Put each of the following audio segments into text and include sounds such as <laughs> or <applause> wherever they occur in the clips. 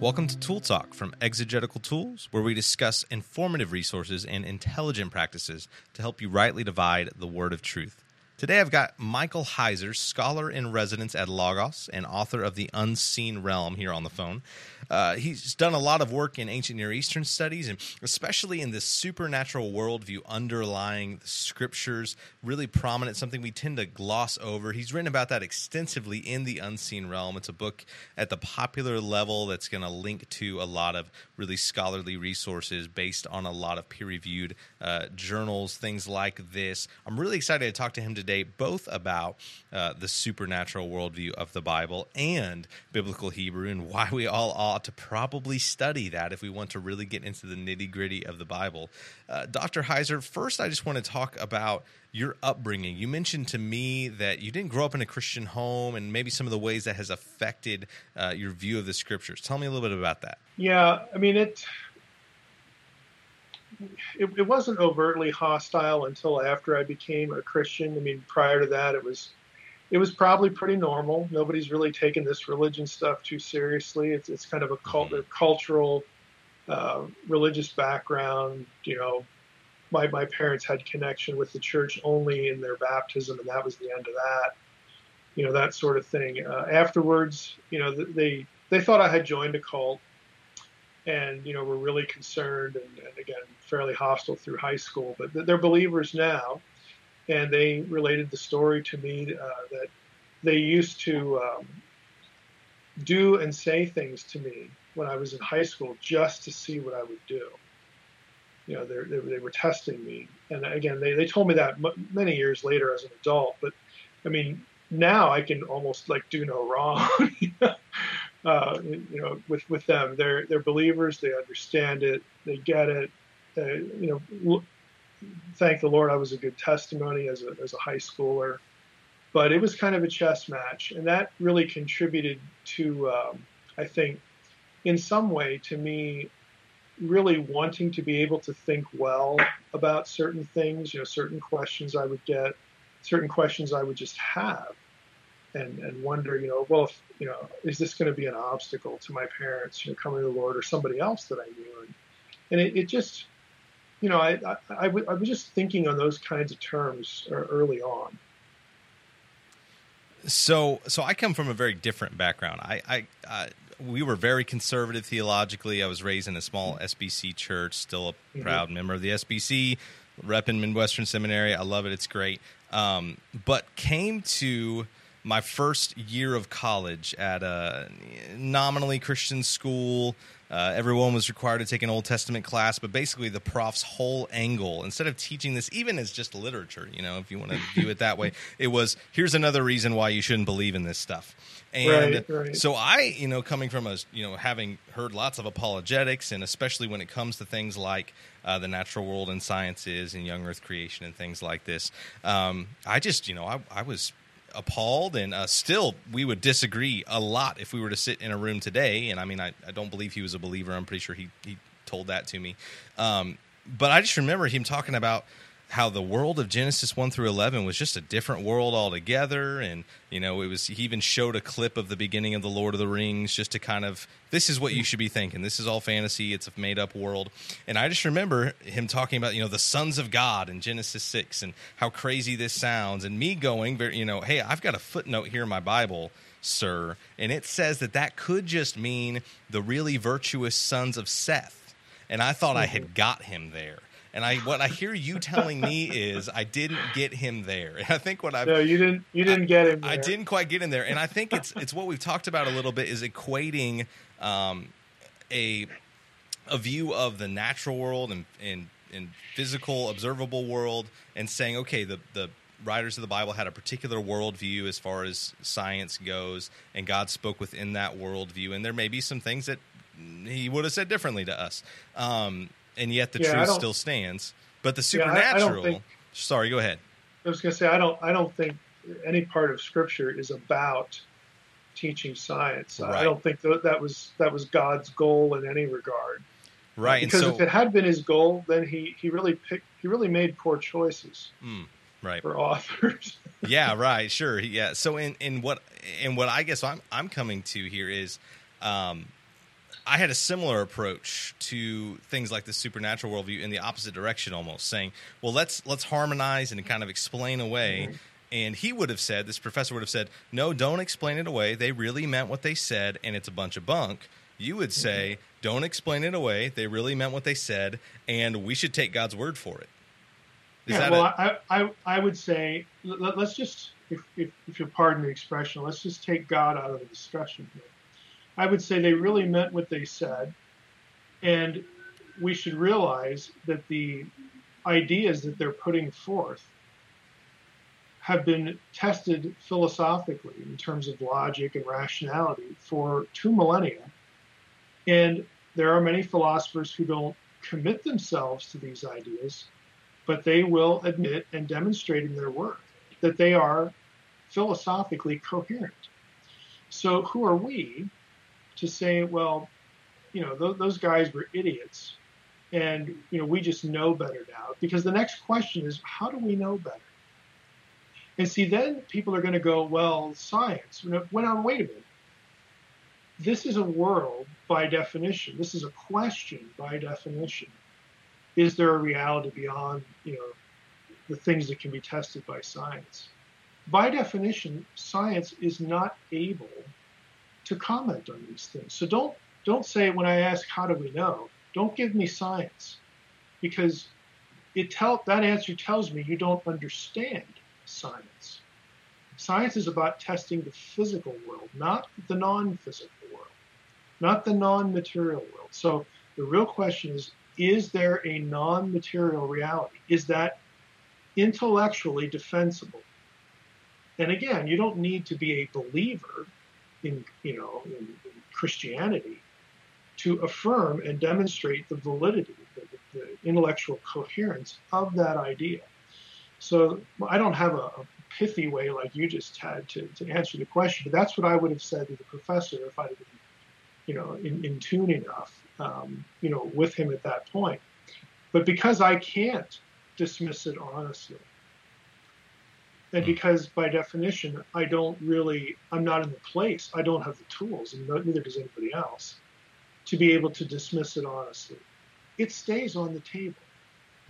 Welcome to Tool Talk from Exegetical Tools, where we discuss informative resources and intelligent practices to help you rightly divide the word of truth. Today I've got Michael Heiser, scholar in residence at Logos and author of The Unseen Realm, here on the phone. Uh, he's done a lot of work in ancient Near Eastern studies, and especially in this supernatural worldview underlying the scriptures, really prominent, something we tend to gloss over. He's written about that extensively in The Unseen Realm. It's a book at the popular level that's going to link to a lot of really scholarly resources based on a lot of peer reviewed uh, journals, things like this. I'm really excited to talk to him today, both about uh, the supernatural worldview of the Bible and biblical Hebrew and why we all ought to probably study that if we want to really get into the nitty gritty of the Bible. Uh, Dr. Heiser, first, I just want to talk about your upbringing. You mentioned to me that you didn't grow up in a Christian home and maybe some of the ways that has affected uh, your view of the scriptures. Tell me a little bit about that. Yeah, I mean, it, it, it wasn't overtly hostile until after I became a Christian. I mean, prior to that, it was it was probably pretty normal. Nobody's really taken this religion stuff too seriously. It's it's kind of a, cult, a cultural, uh, religious background. You know, my my parents had connection with the church only in their baptism, and that was the end of that. You know, that sort of thing. Uh, afterwards, you know, they they thought I had joined a cult, and you know, were really concerned and, and again fairly hostile through high school. But they're believers now and they related the story to me uh, that they used to um, do and say things to me when I was in high school just to see what I would do. You know, they, they were testing me. And again, they, they told me that m- many years later as an adult. But I mean, now I can almost like do no wrong. <laughs> uh, you know, with, with them, they're, they're believers. They understand it. They get it. Uh, you know, thank the Lord I was a good testimony as a, as a high schooler. But it was kind of a chess match, and that really contributed to, um, I think, in some way, to me really wanting to be able to think well about certain things, you know, certain questions I would get, certain questions I would just have, and and wonder, you know, well, if, you know, is this going to be an obstacle to my parents, you know, coming to the Lord or somebody else that I knew, and, and it, it just you know, I, I, I, w- I was just thinking on those kinds of terms early on. So, so I come from a very different background. I, I, uh, we were very conservative theologically. I was raised in a small SBC church, still a mm-hmm. proud member of the SBC, rep in Midwestern Seminary. I love it; it's great. Um, but came to my first year of college at a nominally Christian school. Uh, everyone was required to take an Old Testament class, but basically the prof's whole angle, instead of teaching this even as just literature, you know, if you want to view it that way, <laughs> it was here's another reason why you shouldn't believe in this stuff. And right, right. so I, you know, coming from a, you know, having heard lots of apologetics, and especially when it comes to things like uh, the natural world and sciences and young Earth creation and things like this, um, I just, you know, I, I was appalled and uh, still we would disagree a lot if we were to sit in a room today and i mean i, I don't believe he was a believer. I'm pretty sure he, he told that to me. Um, but i just remember him talking about how the world of Genesis 1 through 11 was just a different world altogether. And, you know, it was, he even showed a clip of the beginning of The Lord of the Rings just to kind of, this is what you should be thinking. This is all fantasy. It's a made up world. And I just remember him talking about, you know, the sons of God in Genesis 6 and how crazy this sounds. And me going, you know, hey, I've got a footnote here in my Bible sir. And it says that that could just mean the really virtuous sons of Seth. And I thought I had mm-hmm. got him there. And I what I hear you telling me is I didn't get him there. And I think what I No, you didn't you didn't I, get him there. I didn't quite get in there. And I think it's it's what we've talked about a little bit is equating um, a a view of the natural world and and, and physical observable world and saying, okay, the the writers of the Bible had a particular worldview as far as science goes, and God spoke within that worldview. And there may be some things that He would have said differently to us. Um, and yet the yeah, truth still stands. But the supernatural. Yeah, I, I think, sorry, go ahead. I was going to say I don't. I don't think any part of Scripture is about teaching science. Right. I don't think that, that was that was God's goal in any regard. Right. Because so, if it had been his goal, then he he really picked he really made poor choices. Mm, right. For authors. <laughs> yeah. Right. Sure. Yeah. So in in what in what I guess I'm I'm coming to here is. Um, I had a similar approach to things like the supernatural worldview in the opposite direction, almost saying, "Well, let's let's harmonize and kind of explain away." Mm-hmm. And he would have said, this professor would have said, "No, don't explain it away. They really meant what they said, and it's a bunch of bunk." You would say, mm-hmm. "Don't explain it away. They really meant what they said, and we should take God's word for it." Is yeah, well, a- I, I I would say let, us just, if, if if you'll pardon the expression, let's just take God out of the discussion here I would say they really meant what they said. And we should realize that the ideas that they're putting forth have been tested philosophically in terms of logic and rationality for two millennia. And there are many philosophers who don't commit themselves to these ideas, but they will admit and demonstrate in their work that they are philosophically coherent. So, who are we to say, well, you know, th- those guys were idiots, and you know, we just know better now. Because the next question is, how do we know better? And see, then people are going to go, well, science. When on, oh, wait a minute. This is a world by definition. This is a question by definition. Is there a reality beyond, you know, the things that can be tested by science? By definition, science is not able to comment on these things. So don't don't say when I ask how do we know, don't give me science, because it tell that answer tells me you don't understand science. Science is about testing the physical world, not the non-physical world, not the non-material world. So the real question is: Is there a non-material reality? Is that intellectually defensible? And again, you don't need to be a believer in you know in, in Christianity to affirm and demonstrate the validity, the, the, intellectual coherence of that idea. So I don't have a, a, pithy way like you just had to, to answer the question, but that's what I would have said to the professor if I'd been, you know, in, in tune enough, um, you know, with him at that point. But because I can't dismiss it honestly, and because by definition, I don't really, I'm not in the place, I don't have the tools, and neither does anybody else, to be able to dismiss it honestly. It stays on the table.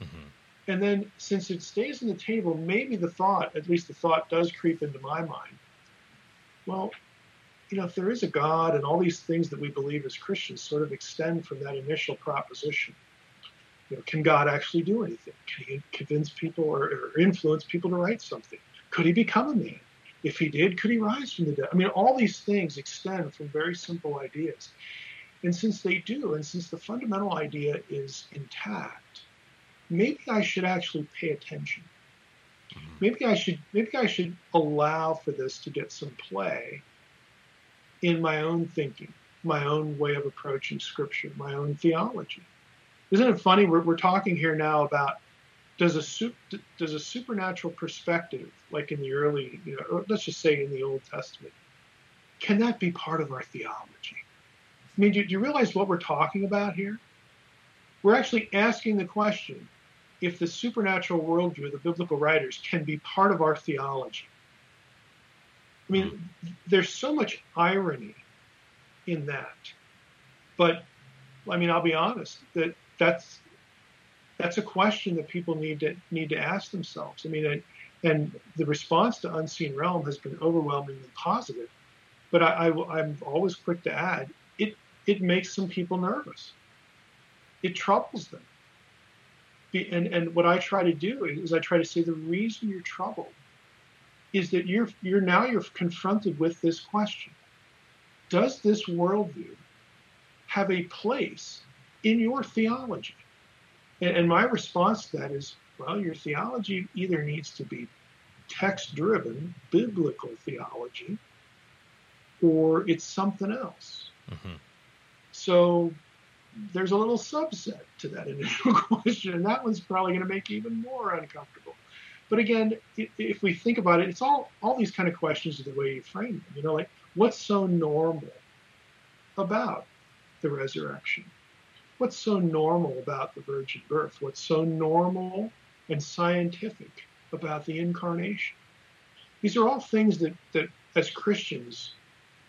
Mm-hmm. And then since it stays on the table, maybe the thought, at least the thought does creep into my mind. Well, you know, if there is a God and all these things that we believe as Christians sort of extend from that initial proposition, you know, can God actually do anything? Can he convince people or, or influence people to write something? Could he become a man? If he did, could he rise from the dead? I mean, all these things extend from very simple ideas. And since they do, and since the fundamental idea is intact, maybe I should actually pay attention. Mm-hmm. Maybe I should maybe I should allow for this to get some play in my own thinking, my own way of approaching scripture, my own theology. Isn't it funny? We're, we're talking here now about does a does a supernatural perspective, like in the early, you know, let's just say in the Old Testament, can that be part of our theology? I mean, do, do you realize what we're talking about here? We're actually asking the question if the supernatural worldview of the biblical writers can be part of our theology. I mean, there's so much irony in that. But I mean, I'll be honest that that's that's a question that people need to need to ask themselves. I mean, and, and the response to Unseen Realm has been overwhelmingly positive. But I, I, I'm always quick to add, it it makes some people nervous. It troubles them. And and what I try to do is I try to say the reason you're troubled is that you're you're now you're confronted with this question: Does this worldview have a place in your theology? And, and my response to that is, well, your theology either needs to be text driven, biblical theology, or it's something else. Mm-hmm. So there's a little subset to that initial <laughs> question, and that one's probably going to make you even more uncomfortable. But again, if we think about it, it's all all these kind of questions are the way you frame them. You know, like what's so normal about the resurrection? What's so normal about the virgin birth? What's so normal and scientific about the incarnation? These are all things that, that as Christians,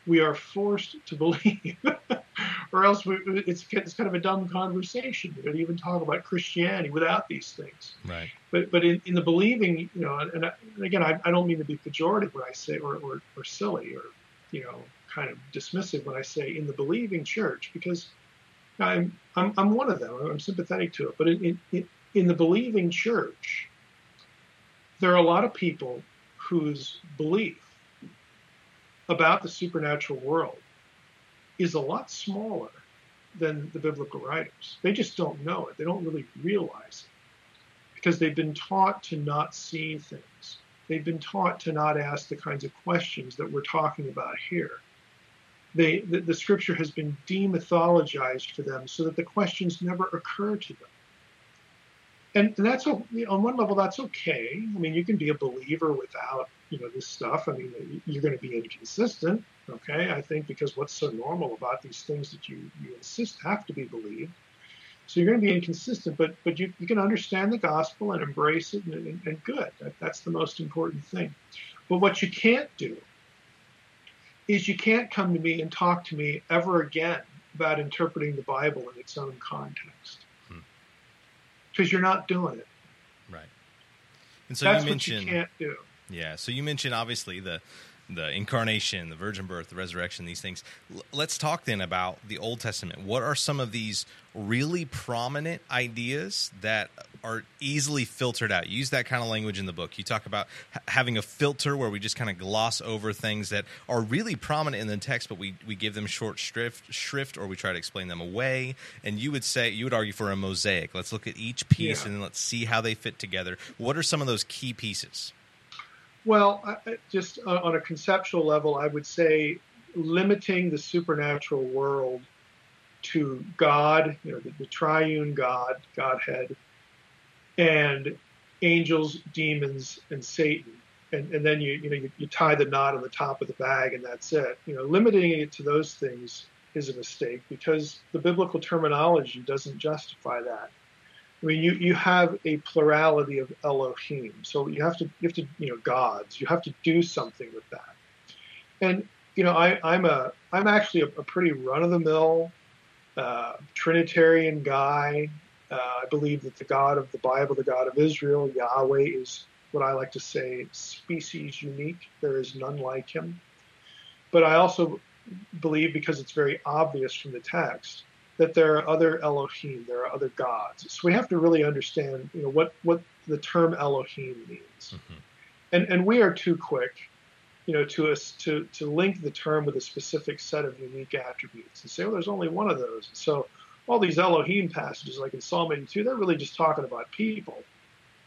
we are forced to believe, <laughs> or else we, it's, it's kind of a dumb conversation to even talk about Christianity without these things. Right. But but in, in the believing, you know, and, and again, I, I, don't mean to be pejorative when I say or, or, or silly or you know kind of dismissive when I say in the believing church because I'm I'm, I'm one of them. I'm sympathetic to it. But in, in in the believing church, there are a lot of people whose belief about the supernatural world is a lot smaller than the biblical writers. They just don't know it. They don't really realize it because they've been taught to not see things. They've been taught to not ask the kinds of questions that we're talking about here. They, the, the scripture has been demythologized for them so that the questions never occur to them and, and that's on one level that's okay. I mean, you can be a believer without you know this stuff. I mean, you're going to be inconsistent, okay? I think because what's so normal about these things that you you insist have to be believed. So you're going to be inconsistent, but but you, you can understand the gospel and embrace it, and, and, and good. That, that's the most important thing. But what you can't do is you can't come to me and talk to me ever again about interpreting the Bible in its own context hmm. because you're not doing it. Right. And so That's you mentioned what you can't do. Yeah. So you mentioned obviously the the incarnation, the virgin birth, the resurrection, these things. L- let's talk then about the Old Testament. What are some of these really prominent ideas that are easily filtered out? Use that kind of language in the book. You talk about ha- having a filter where we just kind of gloss over things that are really prominent in the text, but we, we give them short shrift, shrift or we try to explain them away. And you would say, you would argue for a mosaic. Let's look at each piece yeah. and then let's see how they fit together. What are some of those key pieces? Well, just on a conceptual level, I would say limiting the supernatural world to God, you know, the, the triune God, Godhead, and angels, demons, and Satan. And, and then you, you know, you, you tie the knot on the top of the bag and that's it. You know, limiting it to those things is a mistake because the biblical terminology doesn't justify that. I mean, you, you have a plurality of Elohim, so you have to you have to you know gods. You have to do something with that. And you know, I, I'm a I'm actually a, a pretty run of the mill uh, Trinitarian guy. Uh, I believe that the God of the Bible, the God of Israel, Yahweh, is what I like to say species unique. There is none like him. But I also believe, because it's very obvious from the text, that there are other Elohim, there are other gods. So we have to really understand, you know, what what the term Elohim means. Mm-hmm. And and we are too quick, you know, to us to to link the term with a specific set of unique attributes and say, well, there's only one of those. so all these Elohim passages, like in Psalm 82, they're really just talking about people.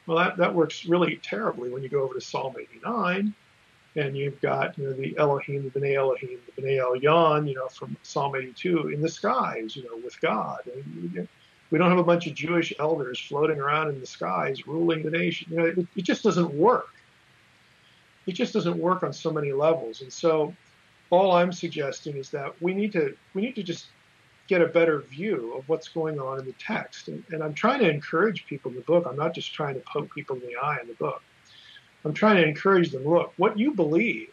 Well, that, that works really terribly when you go over to Psalm 89 and you've got you know the Elohim, the Bnei Elohim, the Bnei Elyon, you know from Psalm 82 in the skies, you know with God. And we don't have a bunch of Jewish elders floating around in the skies ruling the nation. You know, it, it just doesn't work. It just doesn't work on so many levels. And so, all I'm suggesting is that we need to we need to just get a better view of what's going on in the text. And, and I'm trying to encourage people in the book. I'm not just trying to poke people in the eye in the book. I'm trying to encourage them look, what you believe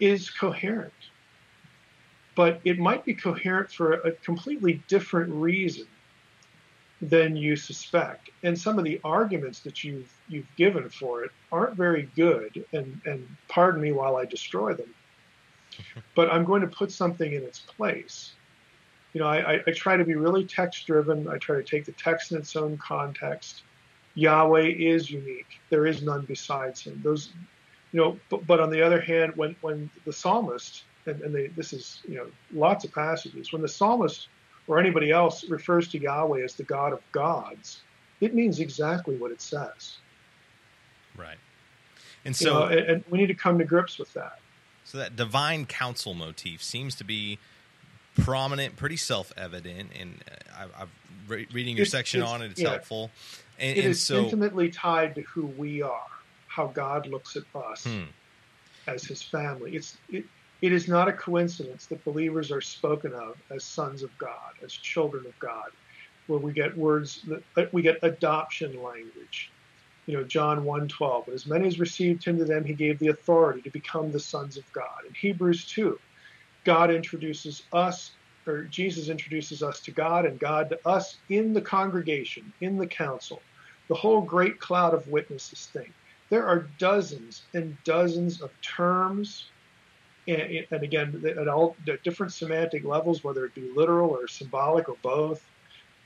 is coherent, but it might be coherent for a completely different reason than you suspect. And some of the arguments that you've you've given for it aren't very good. And and pardon me while I destroy them. <laughs> But I'm going to put something in its place. You know, I, I, I try to be really text driven. I try to take the text in its own context. Yahweh is unique. There is none besides him. Those, you know, but, but on the other hand, when, when the psalmist, and, and they, this is, you know, lots of passages, when the psalmist or anybody else refers to Yahweh as the God of gods, it means exactly what it says. Right. And so, you know, and, and we need to come to grips with that. So that divine council motif seems to be prominent, pretty self-evident, and uh, I, have re- reading your it's, section on it. It's yeah. helpful. And, it and is so, intimately tied to who we are, how God looks at us hmm. as His family. It's it, it is not a coincidence that believers are spoken of as sons of God, as children of God, where we get words that uh, we get adoption language. You know, John 1:12, but as many as received him to them he gave the authority to become the sons of God. In Hebrews 2, God introduces us, or Jesus introduces us to God and God to us in the congregation, in the council. The whole great cloud of witnesses thing. There are dozens and dozens of terms, and, and again, at all at different semantic levels, whether it be literal or symbolic or both.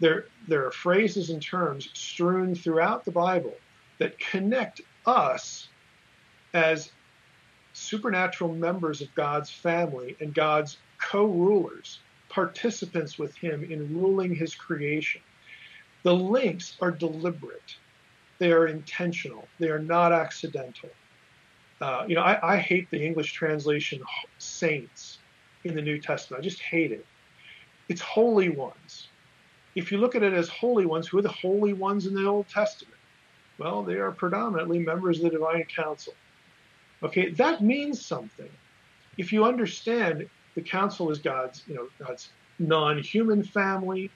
There, there are phrases and terms strewn throughout the Bible that connect us as supernatural members of God's family and God's co rulers, participants with Him in ruling His creation. The links are deliberate, they are intentional, they are not accidental. Uh, you know, I, I hate the English translation saints in the New Testament. I just hate it. It's holy ones. If you look at it as holy ones, who are the holy ones in the Old Testament? Well, they are predominantly members of the divine council. Okay, that means something. If you understand the council is God's, you know, God's non-human family,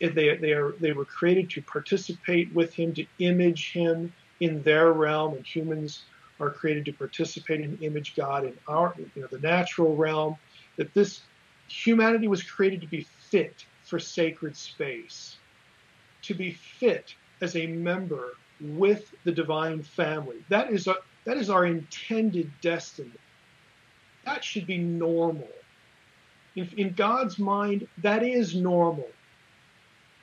they they are they were created to participate with Him, to image Him in their realm, and humans are created to participate and image God in our, you know, the natural realm. That this humanity was created to be fit for sacred space, to be fit as a member with the divine family. That is a, that is our intended destiny. That should be normal. In, in God's mind, that is normal.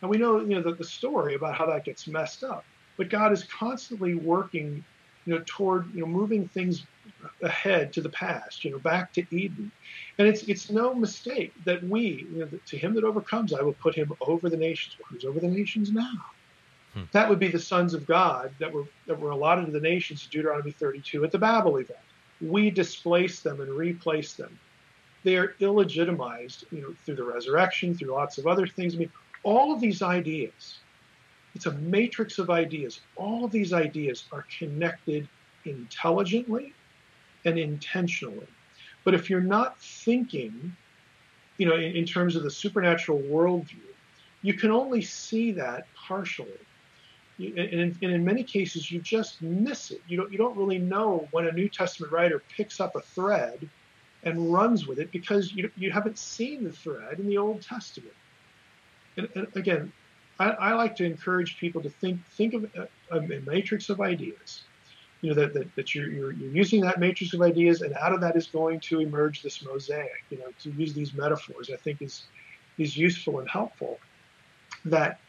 And we know, you know, the, the story about how that gets messed up. But God is constantly working, you know, toward, you know, moving things ahead to the past, you know, back to Eden. And it's it's no mistake that we, you know, to him that overcomes, I will put him over the nations. Well, who's over the nations now? Hmm. That would be the sons of God that were that were allotted to the nations in Deuteronomy 32 at the Babel event. We displace them and replace them. They are illegitimized, you know, through the resurrection, through lots of other things. I mean, all of these ideas, it's a matrix of ideas. All of these ideas are connected intelligently and intentionally. But if you're not thinking, you know, in, in terms of the supernatural worldview, you can only see that partially and in, and in many cases you just miss it. You don't you don't really know when a New Testament writer picks up a thread and runs with it because you you haven't seen the thread in the Old Testament. And, and again, I, I, like to encourage people to think think of a, a matrix of ideas. You know that, that, that you're, you're, you're using that matrix of ideas, and out of that is going to emerge this mosaic. You know, to use these metaphors, I think is is useful and helpful. That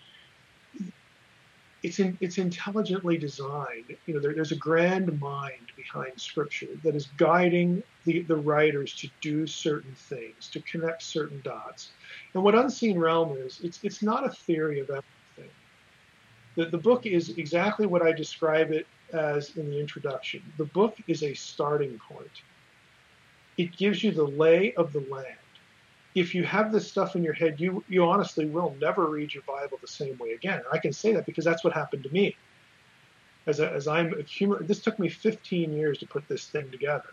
it's in, it's intelligently designed. You know, there, there's a grand mind behind Scripture that is guiding the, the writers to do certain things, to connect certain dots. And what Unseen Realm is, it's it's not a theory of everything. The, the book is exactly what I describe it as in the introduction. The book is a starting point. It gives you the lay of the land if you have this stuff in your head, you you honestly will never read your Bible the same way again. And I can say that because that's what happened to me. As, a, as I'm accumulating, this took me 15 years to put this thing together.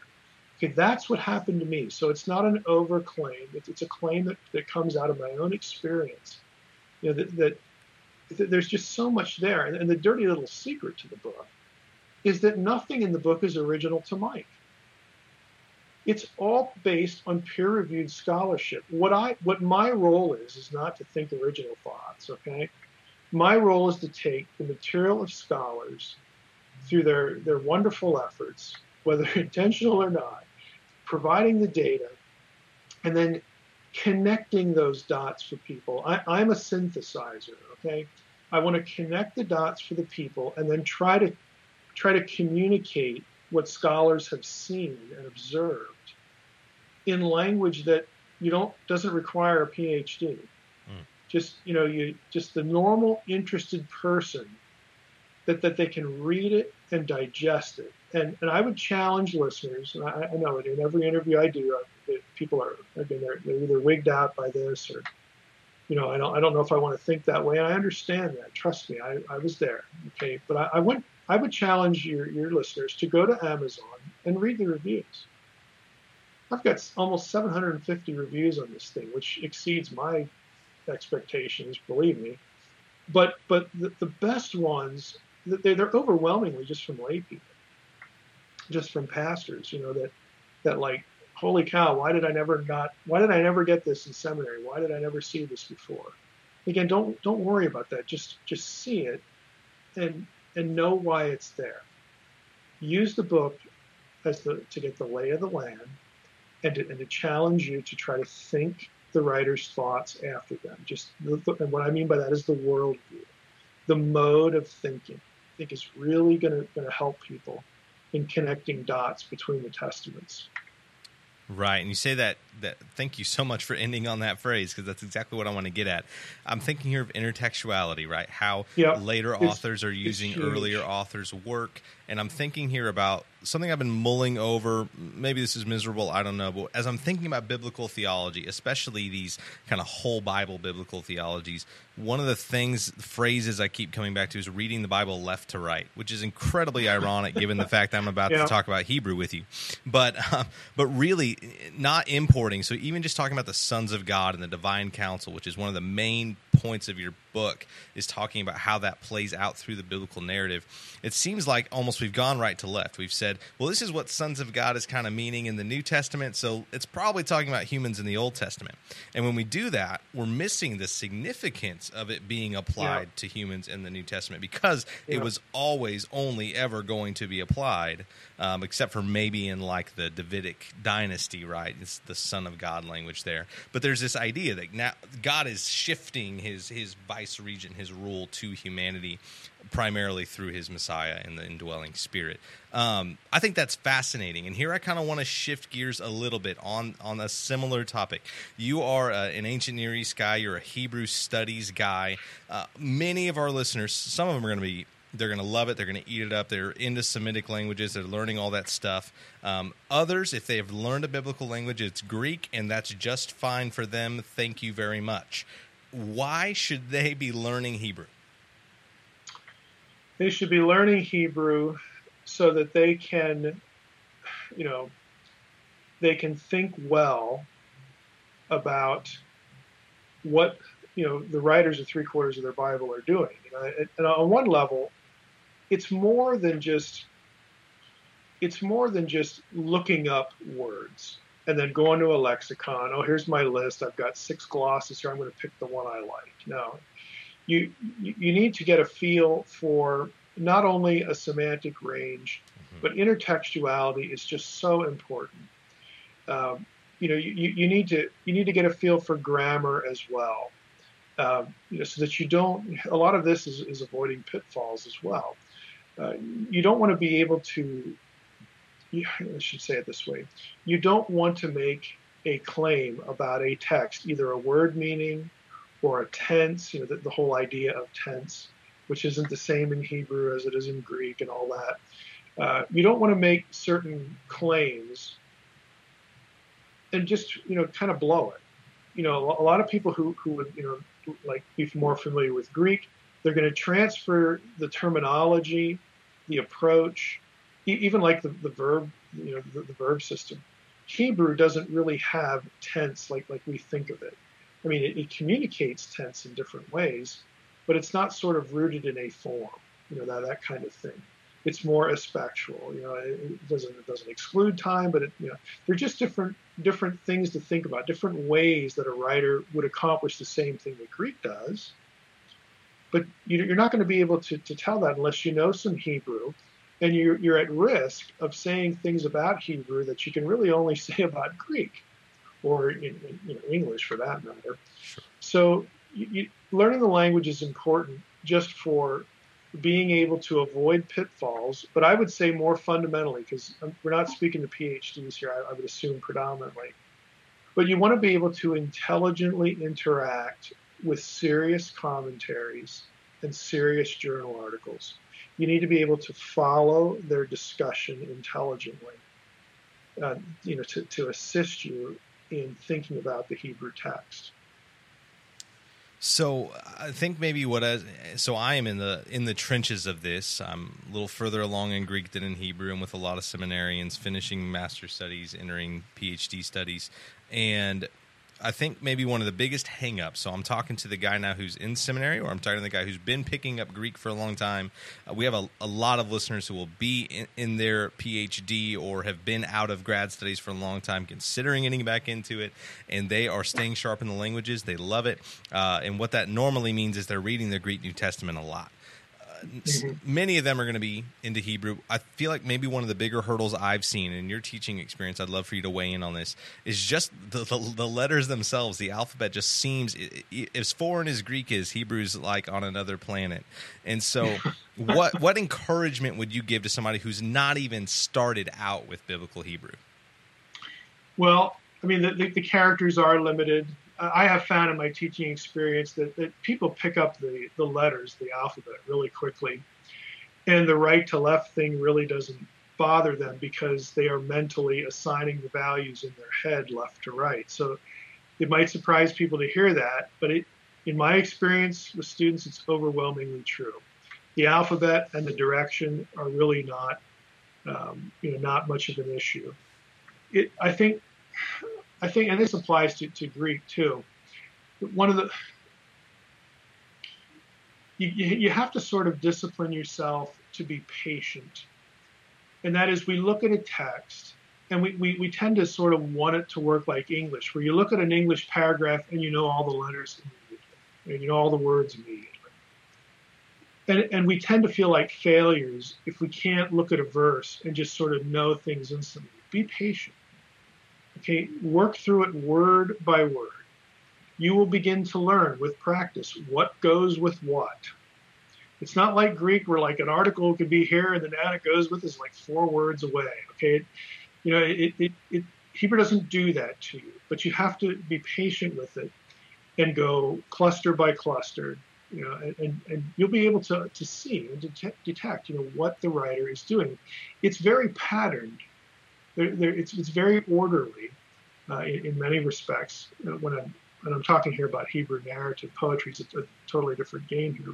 Okay, that's what happened to me. So it's not an overclaim. It's, it's a claim that, that comes out of my own experience. You know, that, that, that there's just so much there. And, and the dirty little secret to the book is that nothing in the book is original to Mike. It's all based on peer-reviewed scholarship. What I what my role is is not to think original thoughts, okay? My role is to take the material of scholars through their, their wonderful efforts, whether <laughs> intentional or not, providing the data, and then connecting those dots for people. I, I'm a synthesizer, okay? I want to connect the dots for the people and then try to try to communicate what scholars have seen and observed in language that you don't doesn't require a PhD. Mm. Just you know, you just the normal interested person that that they can read it and digest it. And and I would challenge listeners. And I, I know in every interview I do, I, people are again they're, they're either wigged out by this or you know I don't I don't know if I want to think that way. And I understand that. Trust me, I, I was there. Okay, but I, I went. I would challenge your, your listeners to go to Amazon and read the reviews. I've got almost 750 reviews on this thing, which exceeds my expectations, believe me. But but the, the best ones, they're, overwhelmingly just from lay people, just from pastors, you know, that that like holy cow, why did I never not? Why did I never get this in seminary? Why did I never see this before? Again, don't don't worry about that. Just just see it, and and know why it's there. Use the book as the to get the lay of the land, and to, and to challenge you to try to think the writer's thoughts after them. Just and what I mean by that is the worldview, the mode of thinking. I think is really going to help people in connecting dots between the testaments. Right, and you say that that. Thank you so much for ending on that phrase because that's exactly what I want to get at. I'm thinking here of intertextuality, right? How yep. later it's, authors are using earlier authors' work, and I'm thinking here about something I've been mulling over. Maybe this is miserable, I don't know. But as I'm thinking about biblical theology, especially these kind of whole Bible biblical theologies, one of the things, phrases I keep coming back to is reading the Bible left to right, which is incredibly <laughs> ironic given the fact I'm about yeah. to talk about Hebrew with you. But uh, <laughs> but really, not So even just talking about the sons of God and the divine council, which is one of the main points of your book, is talking about how that plays out through the biblical narrative. It seems like almost we've gone right to left. We've said, well, this is what sons of God is kind of meaning in the New Testament, so it's probably talking about humans in the Old Testament. And when we do that, we're missing the significance of it being applied yeah. to humans in the New Testament because yeah. it was always only ever going to be applied, um, except for maybe in like the Davidic dynasty, right? It's the Son of God language there. But there's this idea that now God is shifting his his vice regent, his rule to humanity, primarily through his Messiah and the indwelling Spirit. Um, I think that's fascinating, and here I kind of want to shift gears a little bit on on a similar topic. You are uh, an ancient Near East guy. You're a Hebrew studies guy. Uh, many of our listeners, some of them are going to be they're going to love it. They're going to eat it up. They're into Semitic languages. They're learning all that stuff. Um, others, if they have learned a biblical language, it's Greek, and that's just fine for them. Thank you very much. Why should they be learning Hebrew? They should be learning Hebrew so that they can, you know, they can think well about what you know the writers of three quarters of their Bible are doing. You know, and on one level, it's more than just it's more than just looking up words and then going to a lexicon. Oh, here's my list. I've got six glosses here. I'm going to pick the one I like. No, you you need to get a feel for not only a semantic range, mm-hmm. but intertextuality is just so important. Um, you know, you, you need to you need to get a feel for grammar as well, um, you know, so that you don't. A lot of this is, is avoiding pitfalls as well. Uh, you don't want to be able to, I should say it this way, you don't want to make a claim about a text, either a word meaning or a tense, you know, the, the whole idea of tense, which isn't the same in Hebrew as it is in Greek and all that. Uh, you don't want to make certain claims and just, you know, kind of blow it. You know, a lot of people who, who would, you know, like be more familiar with Greek, they're going to transfer the terminology, the approach, even like the, the verb, you know, the, the verb system. Hebrew doesn't really have tense like like we think of it. I mean, it, it, communicates tense in different ways, but it's not sort of rooted in a form, you know, that that kind of thing. It's more aspectual, you know. It, it doesn't it doesn't exclude time, but it, you know, they're just different different things to think about, different ways that a writer would accomplish the same thing that Greek does but you're not going to be able to, to tell that unless you know some Hebrew. And you're, you're at risk of saying things about Hebrew that you can really only <laughs> say about Greek or you know, English for that matter. Sure. So you, you, learning the language is important just for being able to avoid pitfalls, but I would say more fundamentally, because we're not speaking to PhDs here, I, I would assume predominantly. But you want to be able to intelligently interact with serious commentaries and serious journal articles. You need to be able to follow their discussion intelligently, uh, you know, to, to assist you in thinking about the Hebrew text. So I think maybe what I so I am in the in the trenches of this. I'm a little further along in Greek than in Hebrew, and with a lot of seminarians finishing master studies, entering PhD studies, and I think maybe one of the biggest hangups. So I'm talking to the guy now who's in seminary, or I'm talking to the guy who's been picking up Greek for a long time. Uh, we have a, a, lot of listeners who will be in, in, their PhD or have been out of grad studies for a long time, considering getting back into it, and they are staying sharp in the languages. They love it, uh, and what that normally means is they're reading the Greek New Testament a lot mm-hmm. many of them are going to be into Hebrew. I feel like maybe one of the bigger hurdles I've seen in your teaching experience, I'd love for you to weigh in on this, is just the, the, the letters themselves. The alphabet just seems, as foreign as Greek is, Hebrew's like on another planet. And so, <laughs> what, what encouragement would you give to somebody who's not even started out with biblical Hebrew? Well, I mean, the, the, the characters are limited. I have found in my teaching experience that, that people pick up the, the letters, the alphabet, really quickly. And the right to left thing really doesn't bother them because they are mentally assigning the values in their head left to right. So it might surprise people to hear that, but it, in my experience with students, it's overwhelmingly true. The alphabet and the direction are really not, um, you know, not much of an issue. It, I think I think, and this applies to, to Greek too. One of the you, you have to sort of discipline yourself to be patient. And that is, we look at a text and we, we, we tend to sort of want it to work like English, where you look at an English paragraph and you know all the letters and you know all the words immediately. And, and we tend to feel like failures if we can't look at a verse and just sort of know things instantly. Be patient. Okay, work through it word by word. You will begin to learn with practice what goes with what. It's not like Greek where like an article could be here and then that it goes with is like four words away. Okay, you know it, it, it Hebrew doesn't do that to you, but you have to be patient with it and go cluster by cluster, you know, and, and you'll be able to, to see and detect, detect, you know, what the writer is doing. It's very patterned they're, they're, it's, it's very orderly uh, in, in, many respects. Uh, when I'm when I'm talking here about Hebrew narrative poetry, it's a, a totally different game here.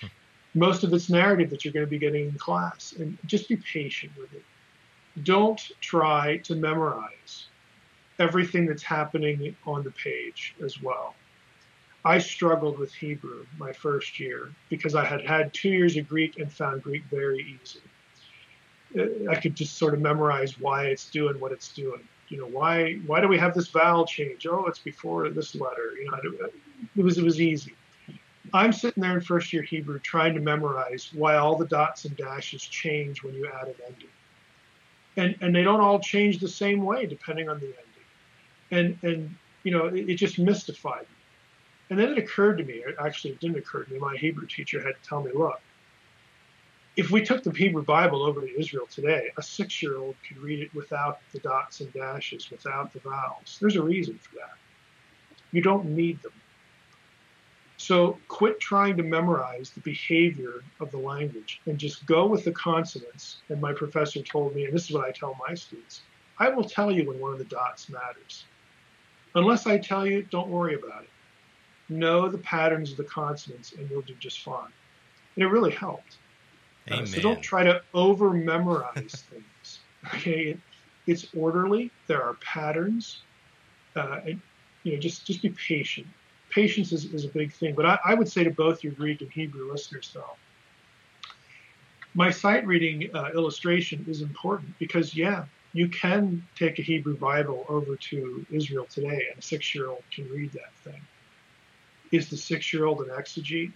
Hmm. Most of it's narrative that you're going to be getting in class, and just be patient with it. Don't try to memorize everything that's happening on the page as well. I struggled with Hebrew my first year because I had had two years of Greek and found Greek very easy. I could just sort of memorize why it's doing what it's doing. You know, why why do we have this vowel change? Oh, it's before this letter. You know, it was it was easy. I'm sitting there in first year Hebrew trying to memorize why all the dots and dashes change when you add an ending. And and they don't all change the same way depending on the ending. And and you know, it, it just mystified me. And then it occurred to me, actually it didn't occur to me, my Hebrew teacher had to tell me, look, if we took the Hebrew Bible over to Israel today, a six year old could read it without the dots and dashes, without the vowels. There's a reason for that. You don't need them. So quit trying to memorize the behavior of the language and just go with the consonants. And my professor told me, and this is what I tell my students I will tell you when one of the dots matters. Unless I tell you, don't worry about it. Know the patterns of the consonants and you'll do just fine. And it really helped. Uh, so don't try to over memorize <laughs> things. Okay, it, it's orderly. There are patterns. Uh, and, you know, just just be patient. Patience is, is a big thing. But I, I would say to both your Greek and Hebrew listeners, though, my sight reading uh, illustration is important because, yeah, you can take a Hebrew Bible over to Israel today, and a six-year-old can read that thing. Is the six-year-old an exegete?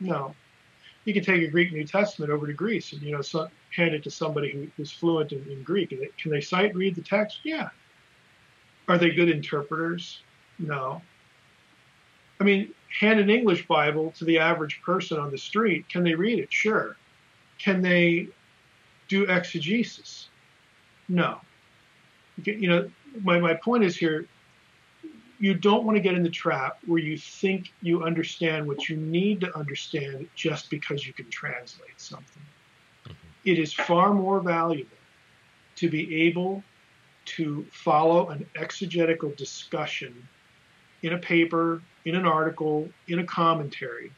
No, you can take a Greek New Testament over to Greece and you know so, hand it to somebody who is fluent in, in Greek. Can they sight read the text? Yeah. Are they good interpreters? No. I mean, hand an English Bible to the average person on the street. Can they read it? Sure. Can they do exegesis? No. You know, my, my point is here you don't want to get in the trap where you think you understand what you need to understand just because you can translate something. Mm-hmm. It is far more valuable to be able to follow an exegetical discussion in a paper, in an article, in a commentary,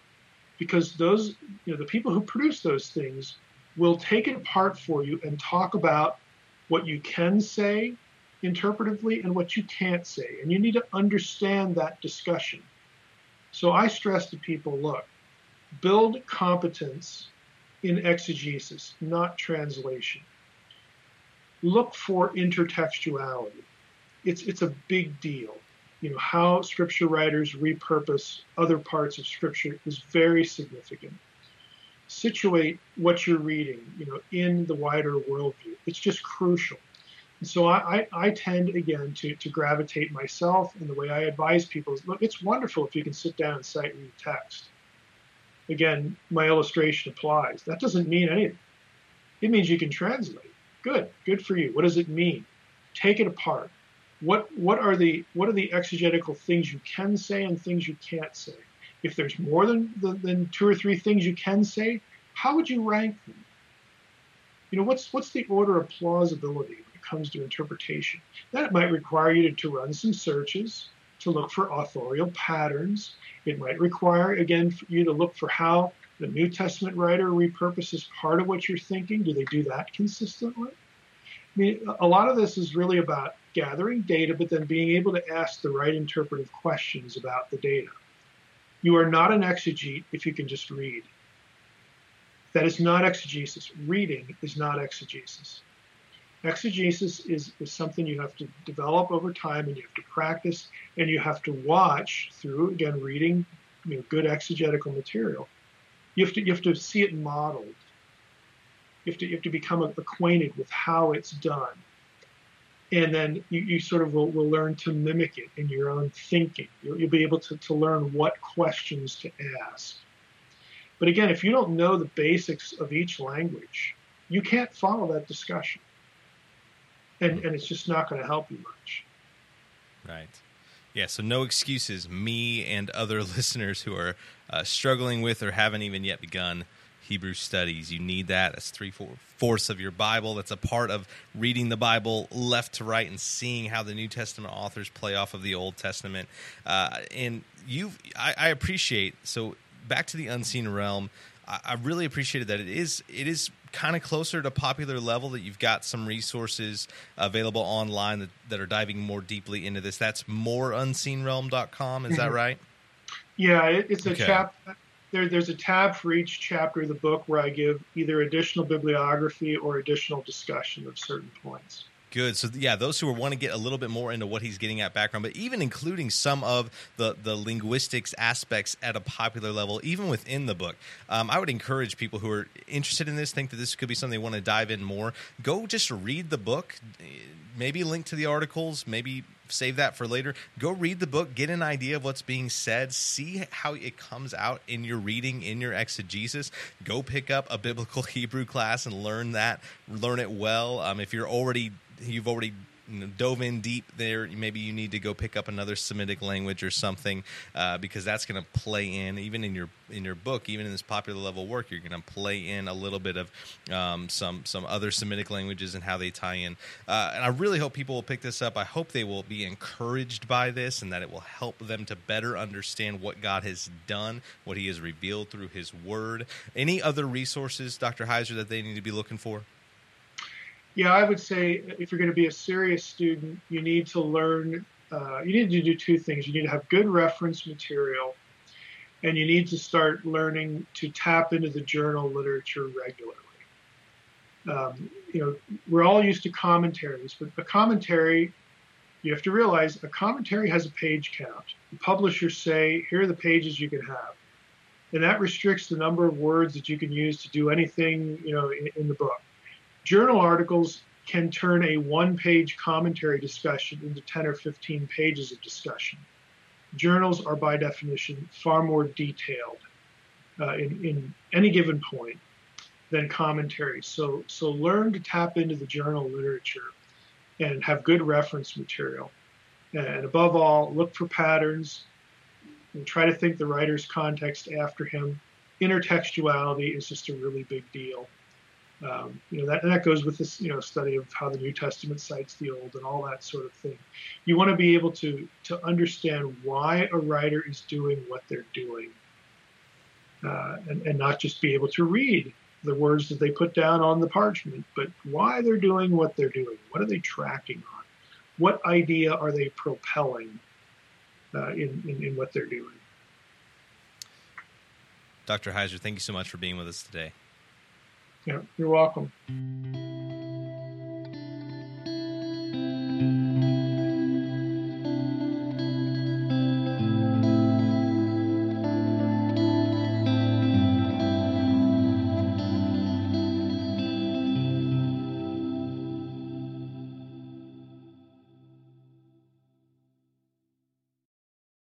because those, you know, the people who produce those things will take it apart for you and talk about what you can say interpretively and what you can't say. And you need to understand that discussion. So I stress to people look, build competence in exegesis, not translation. Look for intertextuality. It's, it's a big deal. You know, how scripture writers repurpose other parts of scripture is very significant. Situate what you're reading, you know, in the wider worldview. It's just crucial. So I, I, tend again to, to gravitate myself and the way I advise people is look, it's wonderful if you can sit down and sight read text. Again, my illustration applies. That doesn't mean anything. It means you can translate. Good, good for you. What does it mean? Take it apart. What what are the what are the exegetical things you can say and things you can't say? If there's more than, than two or three things you can say, how would you rank them? You know, what's what's the order of plausibility? Comes to interpretation. That might require you to, to run some searches to look for authorial patterns. It might require, again, for you to look for how the New Testament writer repurposes part of what you're thinking. Do they do that consistently? I mean, a lot of this is really about gathering data, but then being able to ask the right interpretive questions about the data. You are not an exegete if you can just read. That is not exegesis. Reading is not exegesis. Exegesis is, is something you have to develop over time and you have to practice and you have to watch through, again, reading you know, good exegetical material. You have to, you have to see it modeled. You have to, you have to become acquainted with how it's done. And then you, you sort of will, will learn to mimic it in your own thinking. You'll, you'll be able to, to learn what questions to ask. But again, if you don't know the basics of each language, you can't follow that discussion and and it's just not going to help you much. Right. Yeah. So no excuses. Me and other <laughs> listeners who are uh, struggling with or haven't even yet begun Hebrew studies. You need that. That's three four, fourths of your Bible. That's a part of reading the Bible left to right and seeing how the New Testament authors play off of the Old Testament. Uh, and you, I, I appreciate. So back to the unseen realm. I, really appreciated that it is it is kind of closer to popular level that you've got some resources available online that, that are diving more deeply into this. That's moreunseenrealm.com. Is mm-hmm. that right? Yeah, it, it's a okay. chap. There, there's a tab for each chapter of the book where I give either additional bibliography or additional discussion of certain points. Good. So yeah, those who want to get a little bit more into what he's getting at background, but even including some of the the linguistics aspects at a popular level, even within the book, um, I would encourage people who are interested in this, think that this could be something they want to dive in more. Go just read the book, maybe link to the articles, maybe save that for later. Go read the book, get an idea of what's being said, see how it comes out in your reading, in your exegesis. Go pick up a biblical <laughs> Hebrew class and learn that, learn it well. Um, if you're already you've already dove in deep there, maybe you need to go pick up another Semitic language or something uh, because that's going to play in even in your in your book, even in this popular level work, you're going to play in a little bit of um, some some other Semitic languages and how they tie in. Uh, and I really hope people will pick this up. I hope they will be encouraged by this and that it will help them to better understand what God has done, what He has revealed through His Word. Any other resources, Dr. Heiser, that they need to be looking for? Yeah, I would say if you're going to be a serious student, you need to learn, uh, you need to do two things. You need to have good reference material, and you need to start learning to tap into the journal literature regularly. Um, you know, we're all used to commentaries, but a commentary, you have to realize a commentary has a page count. The publishers say, here are the pages you can have. And that restricts the number of words that you can use to do anything, you know, in, in the book. Journal articles can turn a one page commentary discussion into 10 or 15 pages of discussion. Journals are, by definition, far more detailed uh, in, in any given point than commentaries. So, so learn to tap into the journal literature and have good reference material. And above all, look for patterns and try to think the writer's context after him. Intertextuality is just a really big deal. Um, you know that that goes with this you know study of how the New Testament cites the Old and all that sort of thing. You want to be able to to understand why a writer is doing what they're doing, uh, and and not just be able to read the words that they put down on the parchment, but why they're doing what they're doing. What are they tracking on? what idea are they propelling uh, in, in, in what they're doing. Dr. Heiser, thank you so much for being with us today. Yeah, you're welcome.